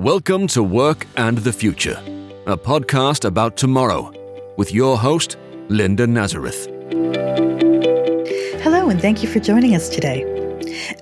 Welcome to Work and the Future, a podcast about tomorrow, with your host, Linda Nazareth. Hello, and thank you for joining us today.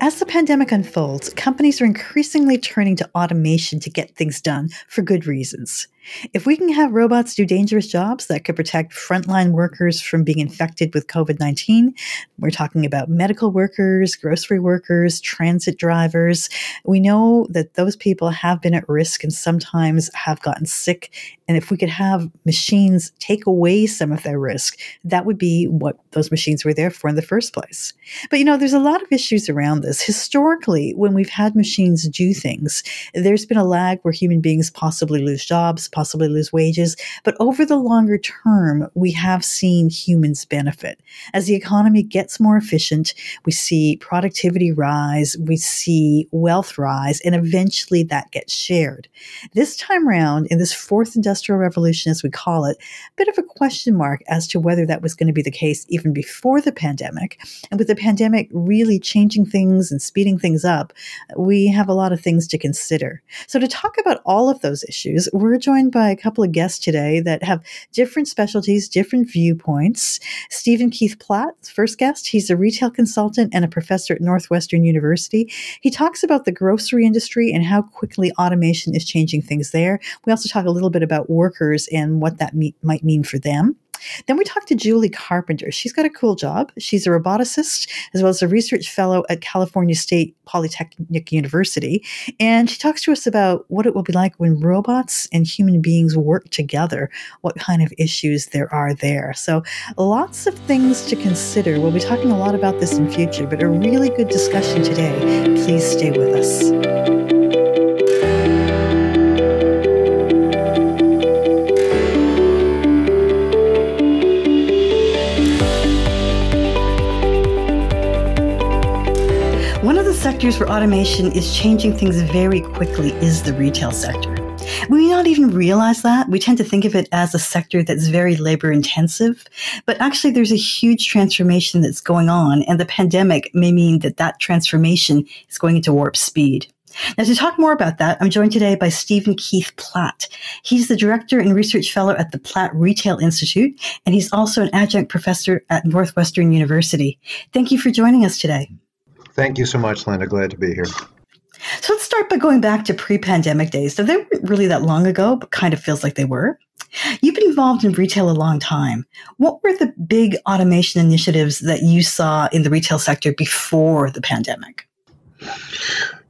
As the pandemic unfolds, companies are increasingly turning to automation to get things done for good reasons. If we can have robots do dangerous jobs that could protect frontline workers from being infected with COVID 19, we're talking about medical workers, grocery workers, transit drivers. We know that those people have been at risk and sometimes have gotten sick. And if we could have machines take away some of their risk, that would be what those machines were there for in the first place. But you know, there's a lot of issues around this. Historically, when we've had machines do things, there's been a lag where human beings possibly lose jobs possibly lose wages. But over the longer term, we have seen humans benefit. As the economy gets more efficient, we see productivity rise, we see wealth rise, and eventually that gets shared. This time around, in this fourth industrial revolution, as we call it, a bit of a question mark as to whether that was going to be the case even before the pandemic. And with the pandemic really changing things and speeding things up, we have a lot of things to consider. So, to talk about all of those issues, we're joined joined by a couple of guests today that have different specialties, different viewpoints. Stephen Keith Platt, first guest, he's a retail consultant and a professor at Northwestern University. He talks about the grocery industry and how quickly automation is changing things there. We also talk a little bit about workers and what that me- might mean for them. Then we talked to Julie Carpenter. She's got a cool job. She's a roboticist as well as a research fellow at California State Polytechnic University. And she talks to us about what it will be like when robots and human beings work together, what kind of issues there are there. So, lots of things to consider. We'll be talking a lot about this in future, but a really good discussion today. Please stay with us. Sectors where automation is changing things very quickly is the retail sector. We not even realize that. We tend to think of it as a sector that's very labor intensive, but actually there's a huge transformation that's going on, and the pandemic may mean that that transformation is going into warp speed. Now, to talk more about that, I'm joined today by Stephen Keith Platt. He's the director and research fellow at the Platt Retail Institute, and he's also an adjunct professor at Northwestern University. Thank you for joining us today. Thank you so much, Linda. Glad to be here. So let's start by going back to pre pandemic days. So they weren't really that long ago, but kind of feels like they were. You've been involved in retail a long time. What were the big automation initiatives that you saw in the retail sector before the pandemic?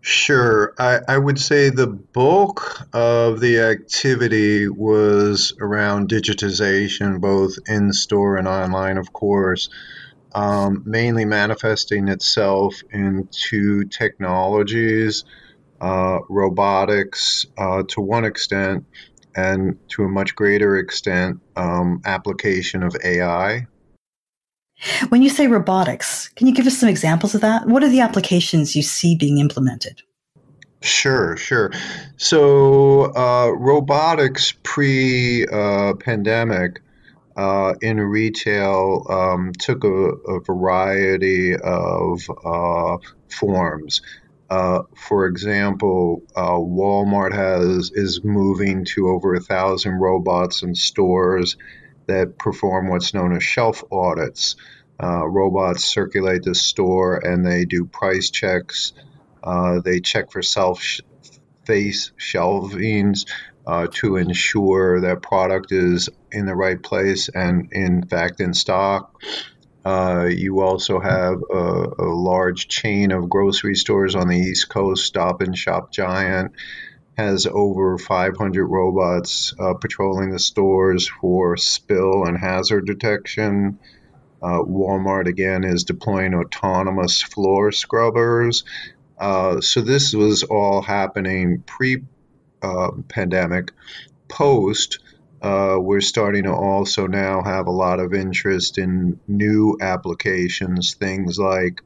Sure. I, I would say the bulk of the activity was around digitization, both in store and online, of course um, mainly manifesting itself in two technologies uh, robotics uh, to one extent, and to a much greater extent, um, application of AI. When you say robotics, can you give us some examples of that? What are the applications you see being implemented? Sure, sure. So, uh, robotics pre uh, pandemic uh, in retail um, took a, a, variety of uh, forms. Uh, for example, uh, Walmart has is moving to over a thousand robots in stores that perform what's known as shelf audits. Uh, robots circulate the store and they do price checks. Uh, they check for self face shelvings uh, to ensure that product is in the right place and, in fact, in stock. Uh, you also have a, a, large chain of grocery stores on the East Coast. Stop and Shop Giant has over 500 robots uh, patrolling the stores for spill and hazard detection. Uh, Walmart again is deploying autonomous floor scrubbers. Uh, so this was all happening pre uh, pandemic. Post, uh, we're starting to also now have a lot of interest in new applications, things like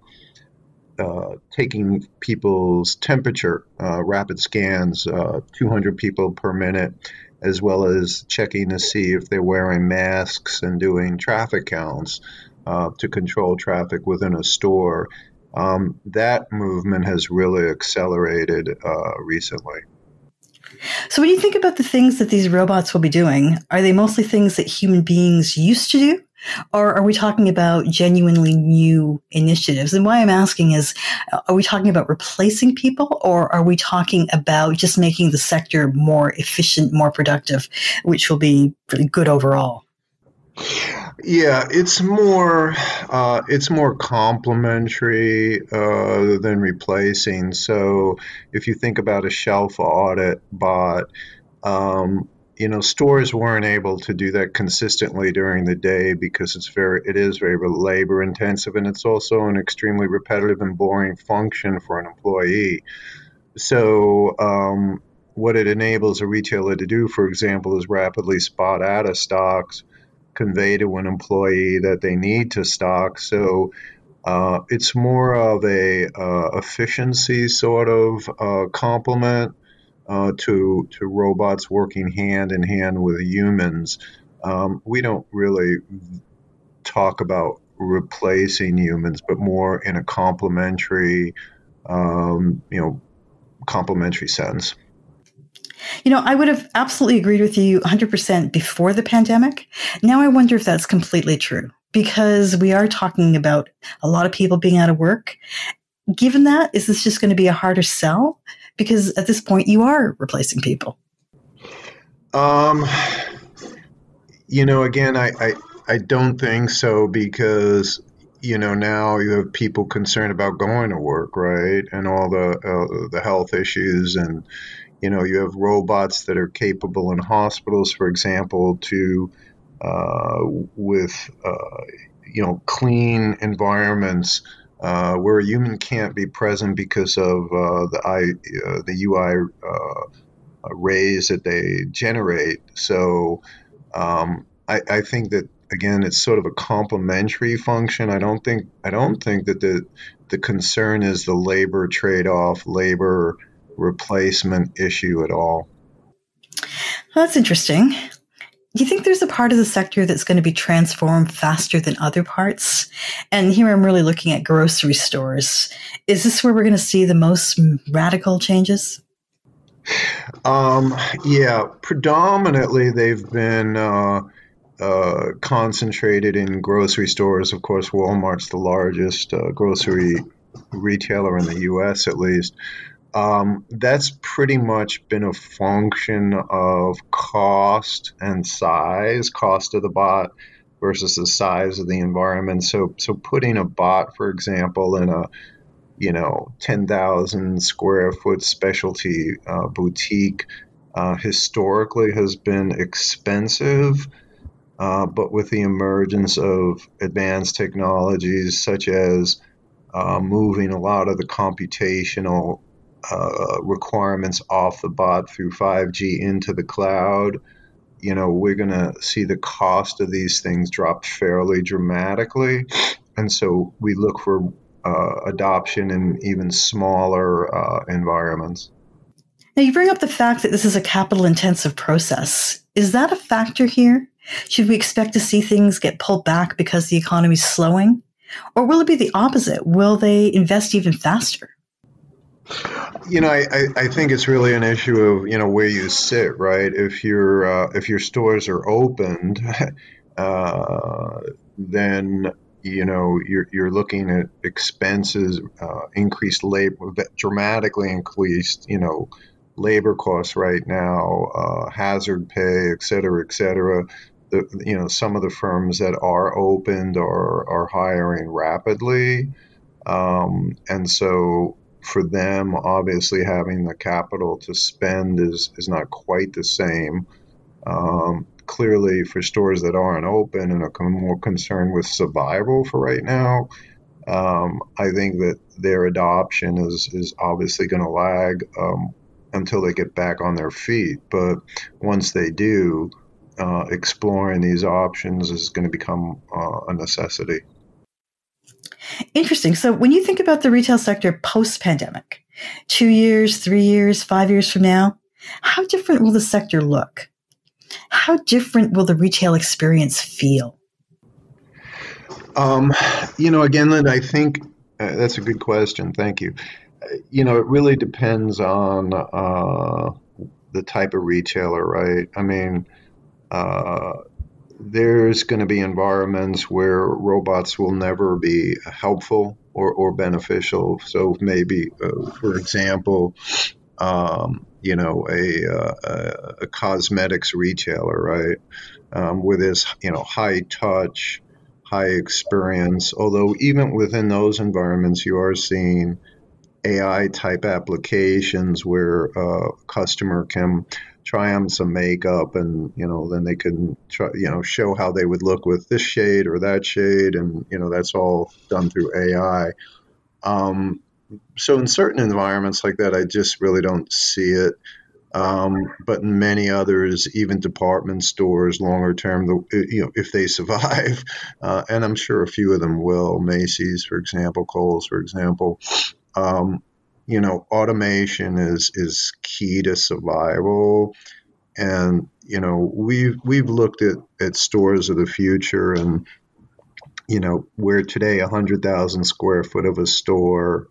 uh, taking people's temperature, uh, rapid scans, uh, 200 people per minute, as well as checking to see if they're wearing masks and doing traffic counts uh, to control traffic within a store. Um, that movement has really accelerated recently. So, when you think about the things that these robots will be doing, are they mostly things that human beings used to do? Or are we talking about genuinely new initiatives? And why I'm asking is, uh, are we talking about replacing people or are we talking about just making the sector more efficient, more productive, which will be really good overall? Yeah, it's more uh, it's more complementary uh, than replacing. So if you think about a shelf audit bot, um, you know stores weren't able to do that consistently during the day because it's very it is very labor intensive and it's also an extremely repetitive and boring function for an employee. So um, what it enables a retailer to do, for example, is rapidly spot out of stocks convey to an employee that they need to stock. So uh, it's more of a uh, efficiency sort of uh, complement uh, to to robots working hand in hand with humans. Um, we don't really talk about replacing humans, but more in a complementary, um, you know, complementary sense. You know, I would have absolutely agreed with you 100% before the pandemic. Now I wonder if that's completely true because we are talking about a lot of people being out of work. Given that, is this just going to be a harder sell? Because at this point, you are replacing people. Um, you know, again, I, I, I don't think so because you know now you have people concerned about going to work, right, and all the uh, the health issues and you know, you have robots that are capable in hospitals, for example, to uh, with uh, you know clean environments uh, where a human can't be present because of uh, the I, uh, the UV uh, rays that they generate. So um, I, I think that again, it's sort of a complementary function. I don't think I don't think that the the concern is the labor trade off, labor replacement issue at all. Well, that's interesting. Do you think there's a part of the sector that's going to be transformed faster than other parts? And here I'm really looking at grocery stores. Is this where we're going to see the most radical changes? Um, yeah, predominantly they've been uh, uh, concentrated in grocery stores. Of course, Walmart's the largest uh, grocery retailer in the U.S., at least um, that's pretty much been a function of cost and size, cost of the bot versus the size of the environment. So, so putting a bot, for example, in a you know 10,000 square foot specialty uh, boutique uh, historically has been expensive. Uh, but with the emergence of advanced technologies such as uh, moving a lot of the computational uh, requirements off the bot through 5G into the cloud, you know, we're going to see the cost of these things drop fairly dramatically. And so we look for uh, adoption in even smaller uh, environments. Now, you bring up the fact that this is a capital intensive process. Is that a factor here? Should we expect to see things get pulled back because the economy is slowing? Or will it be the opposite? Will they invest even faster? You know, I, I think it's really an issue of you know where you sit, right? If your uh, if your stores are opened, uh, then you know you're you're looking at expenses, uh, increased labor, dramatically increased you know labor costs right now, uh, hazard pay, et cetera, et cetera. The, you know some of the firms that are opened are are hiring rapidly, um, and so for them, obviously having the capital to spend is, is not quite the same. Um, clearly, for stores that aren't open and are more concerned with survival for right now, um, I think that their adoption is, is obviously going to lag um, until they get back on their feet. But once they do, uh, exploring these options is going to become uh, a necessity. Interesting. So when you think about the retail sector post pandemic, two years, three years, five years from now, how different will the sector look? How different will the retail experience feel? Um, you know, again, Linda, I think uh, that's a good question. Thank you. Uh, you know, it really depends on uh, the type of retailer, right? I mean, uh, there's going to be environments where robots will never be helpful or, or beneficial. So maybe, uh, for example, um, you know, a, uh, a, cosmetics retailer, right, um, with this, you know, high touch, high experience. Although even within those environments, you are seeing AI type applications where a customer can try on some makeup and you know then they can try you know show how they would look with this shade or that shade and you know that's all done through AI. Um, so in certain environments like that, I just really don't see it. Um, but in many others, even department stores, longer term, the, you know, if they survive, uh, and I'm sure a few of them will, Macy's, for example, Kohl's, for example, um, you know, automation is is key to survival. And you know, we've we've looked at at stores of the future, and you know, where today a hundred thousand square foot of a store,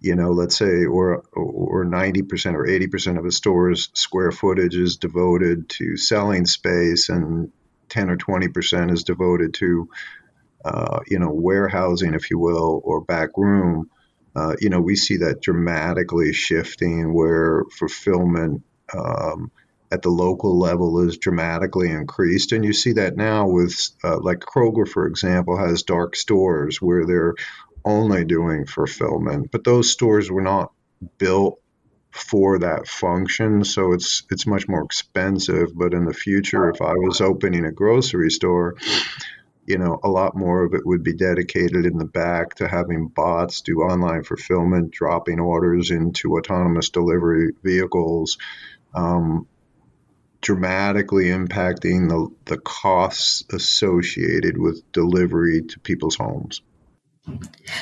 you know, let's say, or or ninety percent or eighty percent of a store's square footage is devoted to selling space, and ten or twenty percent is devoted to, uh, you know, warehousing, if you will, or back room uh, you know, we see that dramatically shifting where fulfillment um, at the local level is dramatically increased. And you see that now with, uh, like Kroger, for example, has dark stores where they're only doing fulfillment, but those stores were not built for that function so it's it's much more expensive but in the future if i was opening a grocery store you know, a lot more of it would be dedicated in the back to having bots do online fulfillment, dropping orders into autonomous delivery vehicles, um, dramatically impacting the, the costs associated with delivery to people's homes.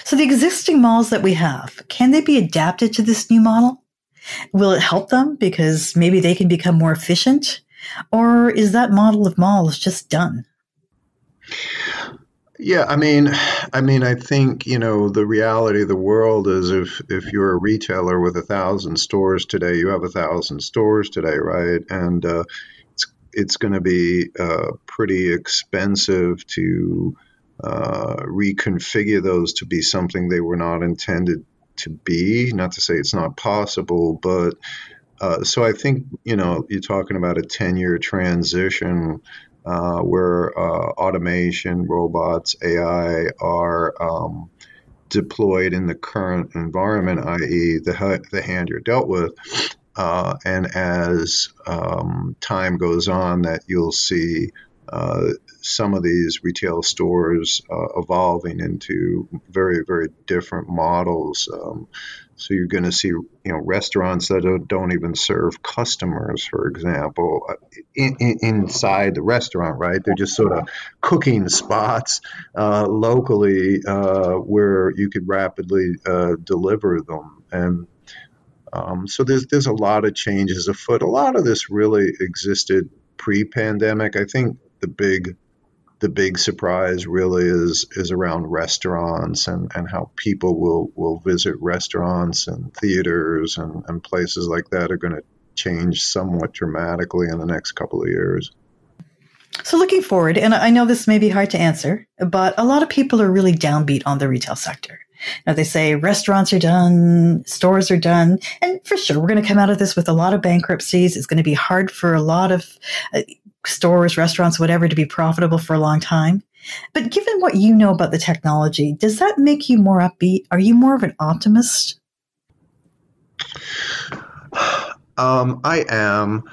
So, the existing malls that we have, can they be adapted to this new model? Will it help them because maybe they can become more efficient? Or is that model of malls just done? Yeah, I mean, I mean, I think you know the reality of the world is if if you're a retailer with a thousand stores today, you have a thousand stores today, right? And uh, it's it's going to be uh, pretty expensive to uh, reconfigure those to be something they were not intended to be. Not to say it's not possible, but uh, so I think you know you're talking about a ten year transition uh, where uh, automation, robots, AI are um, deployed in the current environment, i.e., the, the hand you're dealt with. Uh, and as um, time goes on, that you'll see uh, some of these retail stores uh, evolving into very, very different models. Um, so you're going to see, you know, restaurants that don't, even serve customers, for example, uh, in, in, inside the restaurant, right? They're just sort of cooking spots uh, locally uh, where you could rapidly uh, deliver them. And um, so there's there's a lot of changes afoot. A lot of this really existed pre-pandemic. I think the big the big surprise really is is around restaurants and, and how people will, will visit restaurants and theaters and, and places like that are going to change somewhat dramatically in the next couple of years. So, looking forward, and I know this may be hard to answer, but a lot of people are really downbeat on the retail sector. Now, they say restaurants are done, stores are done, and for sure, we're going to come out of this with a lot of bankruptcies. It's going to be hard for a lot of uh, stores, restaurants, whatever to be profitable for a long time. But given what you know about the technology, does that make you more upbeat? Are you more of an optimist? Um, I am.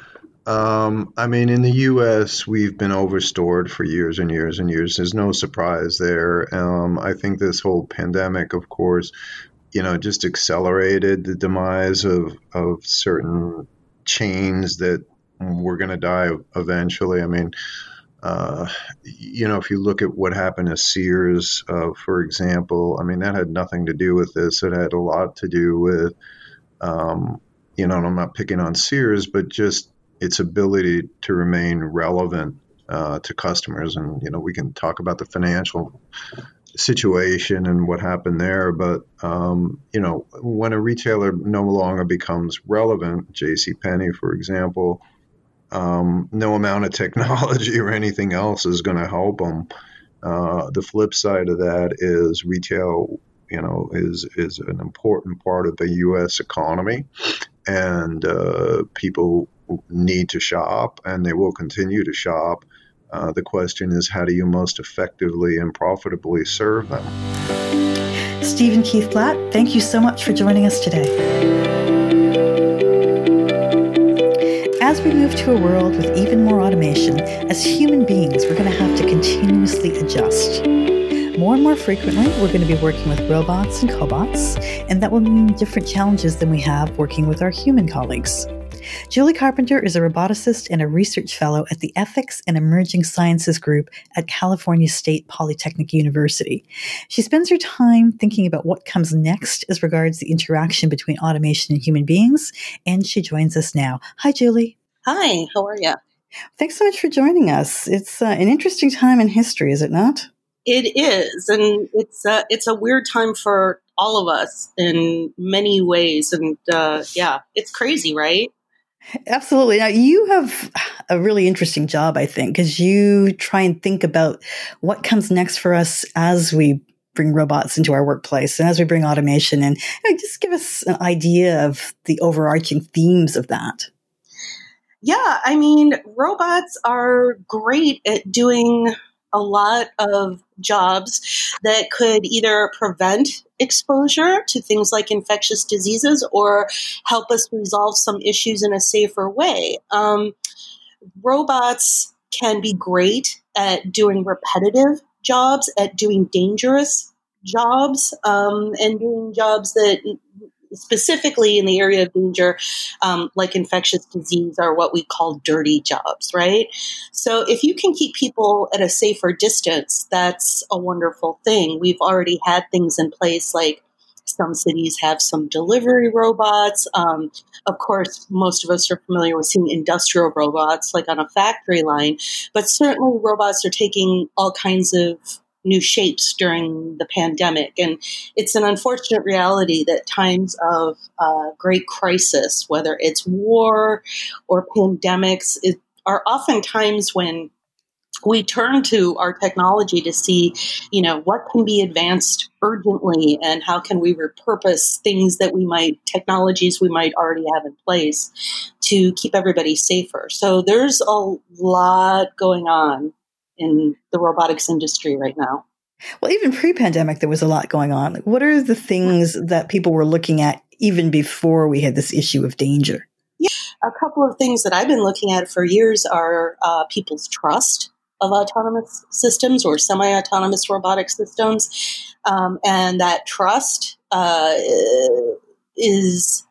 Um, I mean, in the U.S., we've been overstored for years and years and years. There's no surprise there. Um, I think this whole pandemic, of course, you know, just accelerated the demise of, of certain chains that we're going to die eventually. I mean, uh, you know, if you look at what happened to Sears, uh, for example, I mean, that had nothing to do with this. It had a lot to do with, um, you know, I'm not picking on Sears, but just its ability to remain relevant uh, to customers. And, you know, we can talk about the financial situation and what happened there. But um, you know, when a retailer no longer becomes relevant, J.C. Penney, for example, um, no amount of technology or anything else is going to help them. Uh, the flip side of that is retail. You know, is is an important part of the U.S. economy, and uh, people need to shop, and they will continue to shop. Uh, the question is, how do you most effectively and profitably serve them? Stephen Keith Platt, thank you so much for joining us today. As we move to a world with even more automation, as human beings, we're going to have to continuously adjust. More and more frequently, we're going to be working with robots and cobots, and that will mean different challenges than we have working with our human colleagues. Julie Carpenter is a roboticist and a research fellow at the Ethics and Emerging Sciences Group at California State Polytechnic University. She spends her time thinking about what comes next as regards the interaction between automation and human beings, and she joins us now. Hi, Julie. Hi, how are you? Thanks so much for joining us. It's uh, an interesting time in history, is it not? It is, and it's uh, it's a weird time for all of us in many ways, and uh, yeah, it's crazy, right? Absolutely. Now, you have a really interesting job, I think, because you try and think about what comes next for us as we bring robots into our workplace and as we bring automation know, just give us an idea of the overarching themes of that. Yeah, I mean, robots are great at doing a lot of jobs that could either prevent exposure to things like infectious diseases or help us resolve some issues in a safer way. Um, robots can be great at doing repetitive jobs, at doing dangerous jobs, um, and doing jobs that specifically in the area of danger, um, like infectious disease, are what we call dirty jobs, right? So if you can keep people at a safer distance, that's a wonderful thing. We've already had things in place like some cities have some delivery robots. Um, of course, most of us are familiar with seeing industrial robots like on a factory line, but certainly robots are taking all kinds of new shapes during the pandemic. And it's an unfortunate reality that times of uh, great crisis, whether it's war or pandemics, it, are often times when we turn to our technology to see, you know, what can be advanced urgently and how can we repurpose things that we might, technologies we might already have in place to keep everybody safer. So there's a lot going on in the robotics industry right now. Well, even pre pandemic, there was a lot going on. What are the things that people were looking at even before we had this issue of danger? Yeah, a couple of things that I've been looking at for years are uh, people's trust of autonomous systems or semi autonomous robotic systems. Um, and that trust uh, is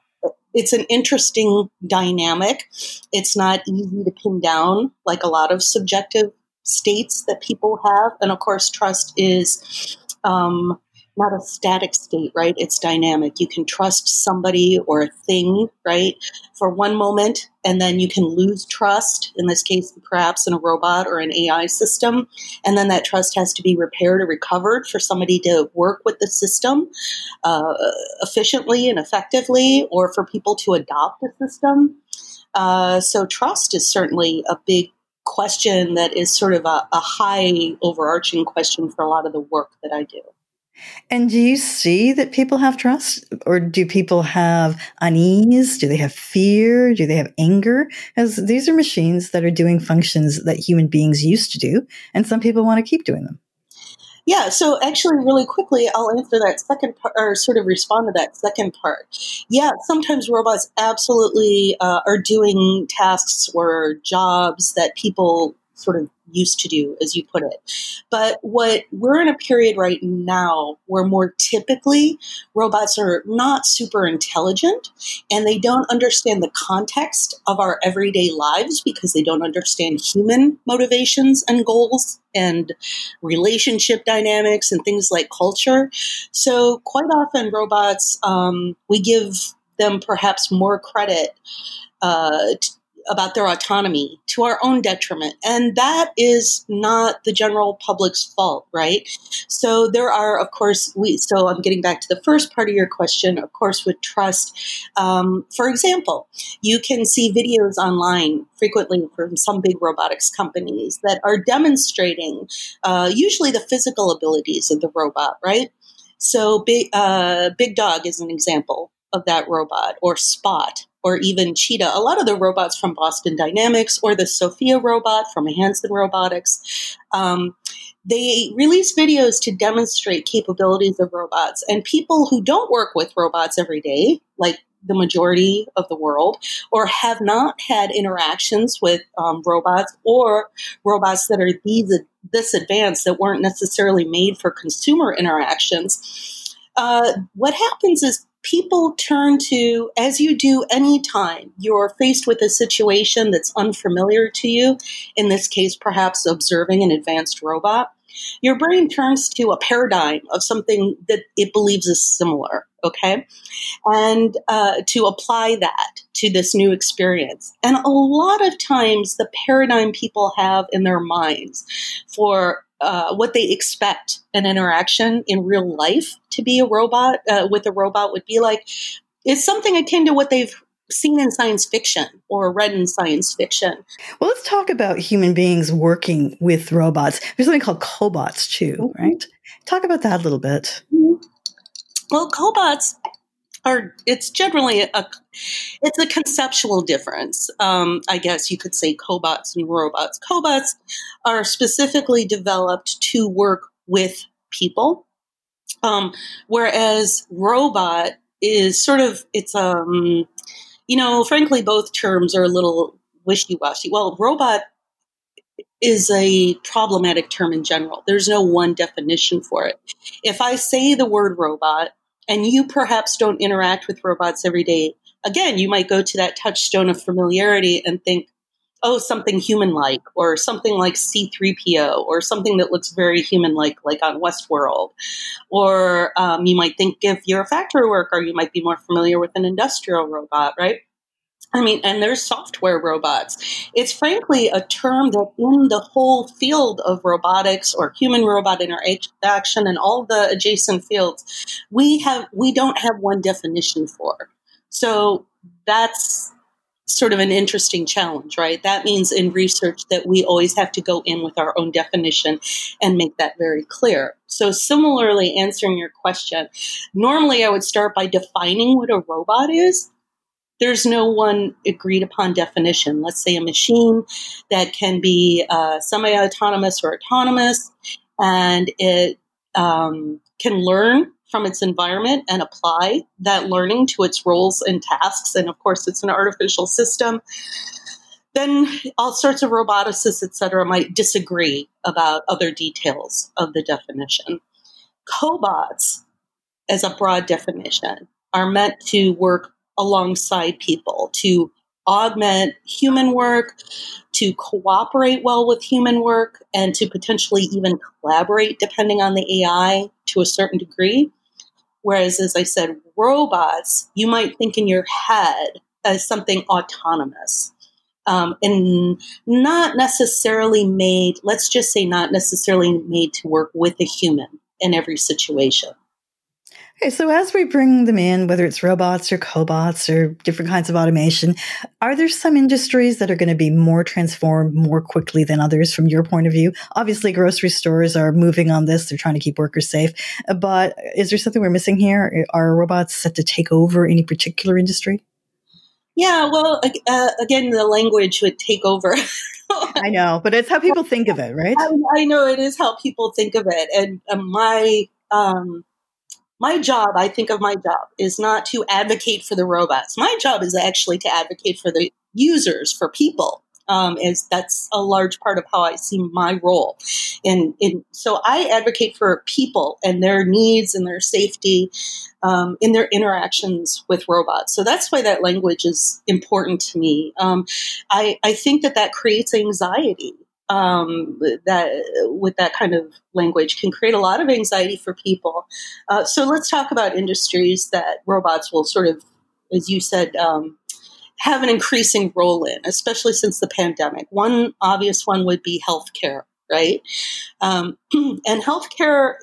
it's an interesting dynamic. It's not easy to pin down like a lot of subjective states that people have. And of course, trust is um, not a static state, right? It's dynamic. You can trust somebody or a thing, right, for one moment, and then you can lose trust, in this case, perhaps in a robot or an AI system. And then that trust has to be repaired or recovered for somebody to work with the system uh, efficiently and effectively, or for people to adopt the system. Uh, so, trust is certainly a big question that is sort of a, a high overarching question for a lot of the work that I do. And do you see that people have trust, or do people have unease? Do they have fear? Do they have anger? As these are machines that are doing functions that human beings used to do, and some people want to keep doing them. Yeah, so actually, really quickly, I'll answer that second part, or sort of respond to that second part. Yeah, sometimes robots absolutely uh, are doing tasks or jobs that people sort of used to do, as you put it. But what we're in a period right now where more typically robots are not super intelligent and they don't understand the context of our everyday lives because they don't understand human motivations and goals and relationship dynamics and things like culture. So, quite often, robots, um, we give them perhaps more credit. Uh, about their autonomy to our own detriment. And that is not the general public's fault, right? So there are, of course, we, so I'm getting back to the first part of your question, of course, with trust. Um, for example, you can see videos online frequently from some big robotics companies that are demonstrating uh, usually the physical abilities of the robot, right? So big, uh, BigDog is an example of that robot or Spot or even Cheetah. A lot of the robots from Boston Dynamics or the Sophia robot from Hanson Robotics, um, they release videos to demonstrate capabilities of robots. And people who don't work with robots every day, like the majority of the world, or have not had interactions with um, robots or robots that are these this advanced that weren't necessarily made for consumer interactions. Uh, what happens is people turn to, as you do anytime you're faced with a situation that's unfamiliar to you, in this case, perhaps observing an advanced robot, your brain turns to a paradigm of something that it believes is similar, okay? And uh, to apply that to this new experience. And a lot of times, the paradigm people have in their minds for uh, what they expect an interaction in real life to be a robot uh, with a robot would be like is something akin to what they've seen in science fiction or read in science fiction. Well, let's talk about human beings working with robots. There's something called cobots too, mm-hmm. right? Talk about that a little bit. Mm-hmm. Well, cobots are it's generally a it's a conceptual difference. Um, I guess you could say cobots and robots. Cobots are specifically developed to work with people, um, whereas robot is sort of it's um you know, frankly, both terms are a little wishy washy. Well, robot is a problematic term in general. There's no one definition for it. If I say the word robot and you perhaps don't interact with robots every day, again, you might go to that touchstone of familiarity and think, oh, something human like, or something like C3PO, or something that looks very human like, like on Westworld. Or um, you might think if you're a factory worker, you might be more familiar with an industrial robot, right? I mean, and there's software robots. It's frankly a term that in the whole field of robotics or human robot interaction and all the adjacent fields, we have we don't have one definition for. So that's sort of an interesting challenge, right? That means in research that we always have to go in with our own definition and make that very clear. So, similarly, answering your question, normally I would start by defining what a robot is. There's no one agreed upon definition. Let's say a machine that can be uh, semi autonomous or autonomous, and it um, can learn from its environment and apply that learning to its roles and tasks. And of course, it's an artificial system. Then all sorts of roboticists, et cetera, might disagree about other details of the definition. Cobots, as a broad definition, are meant to work alongside people, to augment human work, to cooperate well with human work, and to potentially even collaborate, depending on the AI, to a certain degree. Whereas, as I said, robots, you might think in your head as something autonomous. Um, and not necessarily made, let's just say, not necessarily made to work with a human in every situation. Okay, so as we bring them in, whether it's robots or cobots or different kinds of automation, are there some industries that are going to be more transformed more quickly than others from your point of view? Obviously, grocery stores are moving on this. They're trying to keep workers safe. But is there something we're missing here? Are robots set to take over any particular industry? Yeah, well, uh, again, the language would take over. I know, but it's how people think of it, right? I, I know it is how people think of it. And uh, my, um, my job, I think of my job, is not to advocate for the robots. My job is actually to advocate for the users, for people. Um, is that's a large part of how I see my role, and, and so I advocate for people and their needs and their safety um, in their interactions with robots. So that's why that language is important to me. Um, I, I think that that creates anxiety um, that with that kind of language can create a lot of anxiety for people. Uh, so let's talk about industries that robots will sort of, as you said, um, have an increasing role in, especially since the pandemic. One obvious one would be healthcare, right? Um, and healthcare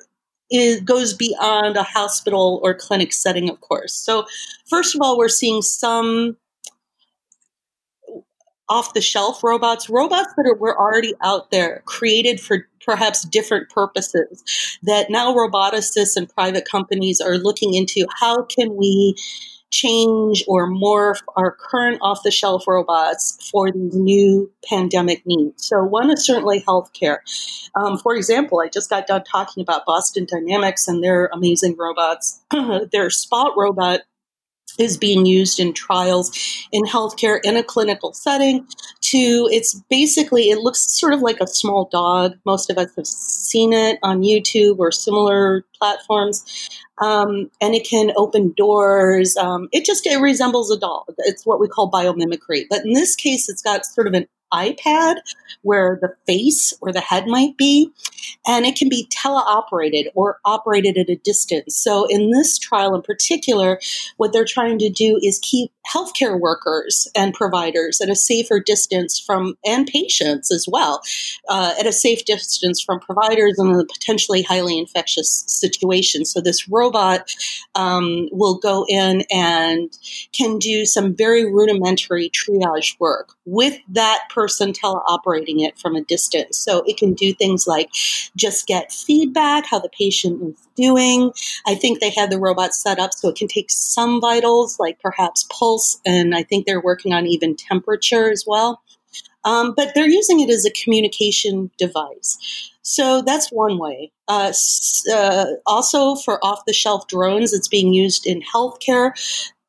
is, goes beyond a hospital or clinic setting, of course. So, first of all, we're seeing some off the shelf robots, robots that are, were already out there, created for perhaps different purposes, that now roboticists and private companies are looking into how can we change or morph our current off the shelf robots for these new pandemic needs. So, one is certainly healthcare. Um, for example, I just got done talking about Boston Dynamics and their amazing robots. their Spot robot is being used in trials in healthcare in a clinical setting to it's basically it looks sort of like a small dog. Most of us have seen it on youtube or similar platforms. Um, and it can open doors. Um, it just it resembles a dog. It's what we call biomimicry. But in this case it's got sort of an iPad where the face or the head might be, and it can be teleoperated or operated at a distance. So, in this trial in particular, what they're trying to do is keep healthcare workers and providers at a safer distance from, and patients as well, uh, at a safe distance from providers in a potentially highly infectious situation. So, this robot um, will go in and can do some very rudimentary triage work with that person teleoperating it from a distance. So it can do things like just get feedback, how the patient is doing. I think they had the robot set up so it can take some vitals, like perhaps pulse, and I think they're working on even temperature as well. Um, but they're using it as a communication device. So that's one way. Uh, uh, also, for off the shelf drones, it's being used in healthcare,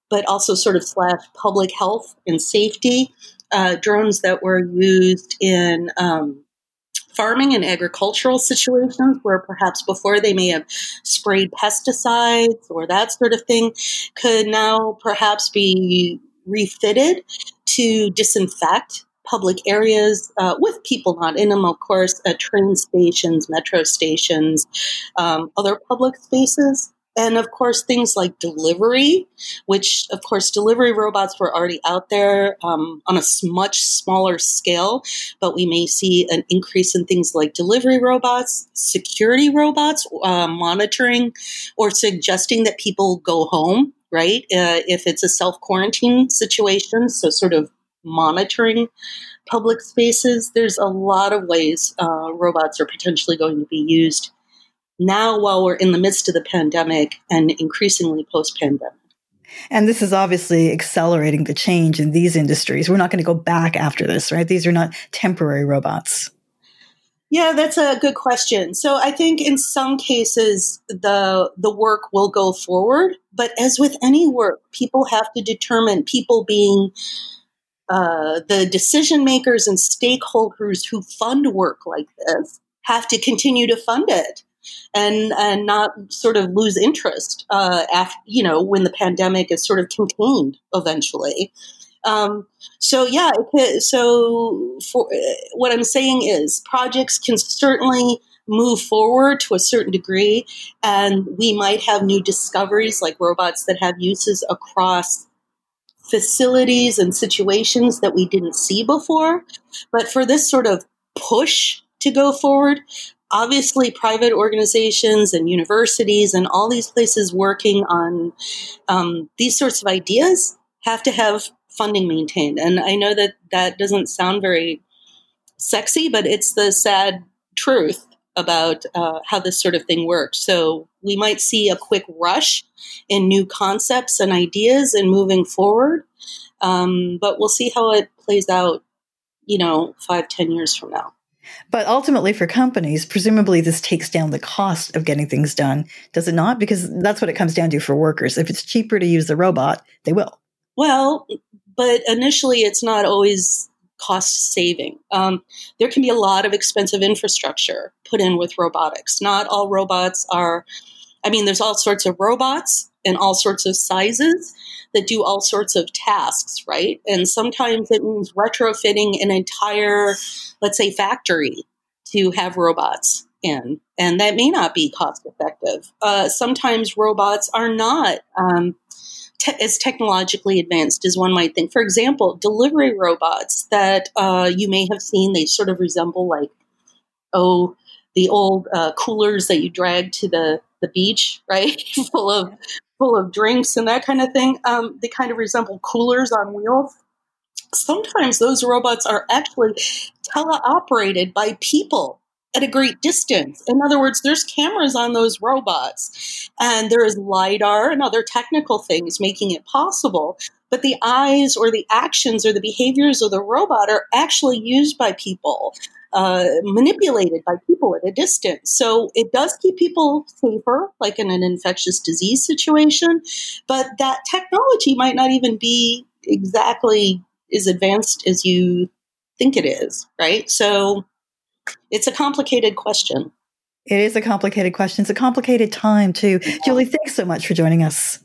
but also sort of slash public health and safety uh, drones that were used in um, farming and agricultural situations where perhaps before they may have sprayed pesticides or that sort of thing could now perhaps be refitted to disinfect public areas uh, with people not in them, of course, at train stations, metro stations, um, other public spaces. And of course, things like delivery, which of course, delivery robots were already out there um, on a much smaller scale, but we may see an increase in things like delivery robots, security robots, uh, monitoring or suggesting that people go home, right? Uh, if it's a self quarantine situation, so sort of monitoring public spaces. There's a lot of ways uh, robots are potentially going to be used now while we're in the midst of the pandemic and increasingly post pandemic. And this is obviously accelerating the change in these industries. We're not going to go back after this, right? These are not temporary robots. Yeah, that's a good question. So I think in some cases the the work will go forward, but as with any work, people have to determine people being uh, the decision makers and stakeholders who fund work like this have to continue to fund it and and not sort of lose interest uh, after you know when the pandemic is sort of contained eventually. Um, so yeah, so for what I'm saying is projects can certainly move forward to a certain degree, and we might have new discoveries like robots that have uses across facilities and situations that we didn't see before. But for this sort of push to go forward, obviously private organizations and universities and all these places working on um, these sorts of ideas have to have funding maintained. And i know that that doesn't sound very sexy but it's the sad truth about uh, how this sort of thing works. So we might see a quick rush in new concepts and ideas and moving forward um, but we'll see how it plays out you know five ten years from now but ultimately, for companies, presumably this takes down the cost of getting things done, does it not? Because that's what it comes down to for workers. If it's cheaper to use the robot, they will. Well, but initially, it's not always cost saving. Um, there can be a lot of expensive infrastructure put in with robotics. Not all robots are, I mean, there's all sorts of robots and all sorts of sizes that do all sorts of tasks, right? And sometimes it means retrofitting an entire, let's say, factory to have robots in, and that may not be cost effective. Uh, sometimes robots are not. Um, te- as technologically advanced as one might think. For example, delivery robots that uh, you may have seen, they sort of resemble like, oh, the old uh, coolers that you drag to the, the beach, right? full of full of drinks and that kind of thing. Um, they kind of resemble coolers on wheels. Sometimes those robots are actually teleoperated by people at a great distance. In other words, there's cameras on those robots, and there is LIDAR and other technical things making it possible. But the eyes or the actions or the behaviors of the robot are actually used by people, uh, manipulated by people at a distance. So it does keep people safer, like in an infectious disease situation. But that technology might not even be exactly as advanced as you think it is, right? So it's a complicated question. It is a complicated question. It's a complicated time, too. Julie, thanks so much for joining us.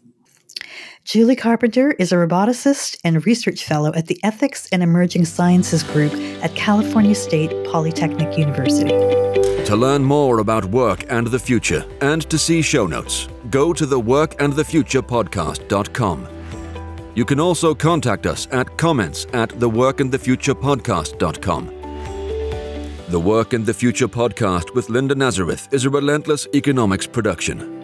Julie Carpenter is a roboticist and research fellow at the Ethics and Emerging Sciences Group at California State Polytechnic University. To learn more about work and the future and to see show notes, go to the workandthefuturepodcast.com. You can also contact us at comments at theworkandthefuturepodcast.com. The Work and the Future podcast with Linda Nazareth is a relentless economics production.